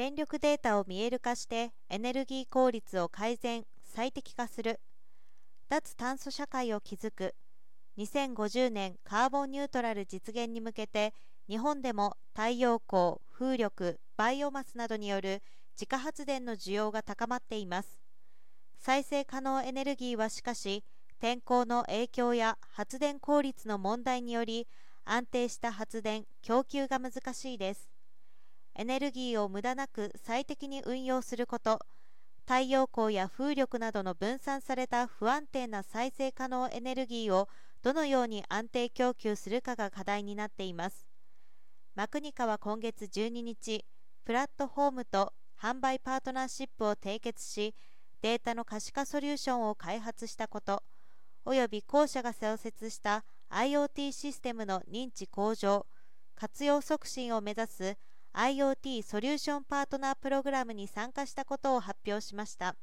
電力データを見える化してエネルギー効率を改善・最適化する。脱炭素社会を築く。2050年カーボンニュートラル実現に向けて日本でも太陽光、風力、バイオマスなどによる自家発電の需要が高まっています。再生可能エネルギーはしかし天候の影響や発電効率の問題により安定した発電・供給が難しいです。エネルギーを無駄なく最適に運用すること。太陽光や風力などの分散された不安定な再生可能エネルギーをどのように安定供給するかが課題になっています。マクニカは今月12日プラットフォームと販売パートナーシップを締結しデータの可視化ソリューションを開発したこと。および後者が創設した IoT システムの認知向上。活用促進を目指す IoT ソリューションパートナープログラムに参加したことを発表しました。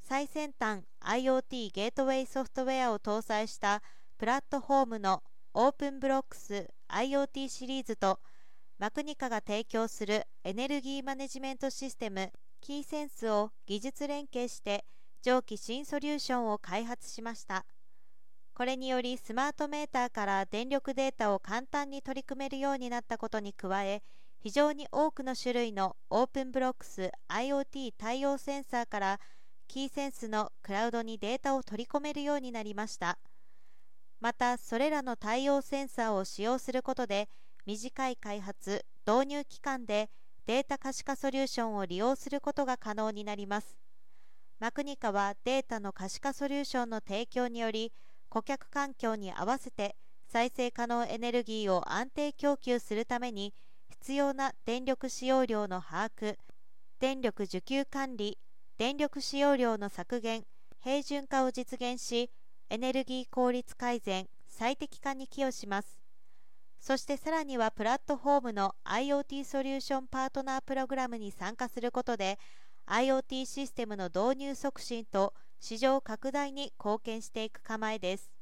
最先端 IoT ゲートウェイソフトウェアを搭載したプラットフォームのオープンブロックス IoT シリーズとマクニカが提供するエネルギーマネジメントシステムキーセンスを技術連携して上記新ソリューションを開発しました。これによりスマートメーターから電力データを簡単に取り組めるようになったことに加え非常に多くの種類のオープンブロックス IoT 対応センサーからキーセンスのクラウドにデータを取り込めるようになりました。またそれらの対応センサーを使用することで短い開発導入期間でデータ可視化ソリューションを利用することが可能になります。マクニカはデータの可視化ソリューションの提供により顧客環境に合わせて再生可能エネルギーを安定供給するために必要な電力使用量の把握電力需給管理電力使用量の削減平準化を実現しエネルギー効率改善最適化に寄与します。そしてさらにはプラットフォームの IoT ソリューションパートナープログラムに参加することで IoT システムの導入促進と市場拡大に貢献していく構えです。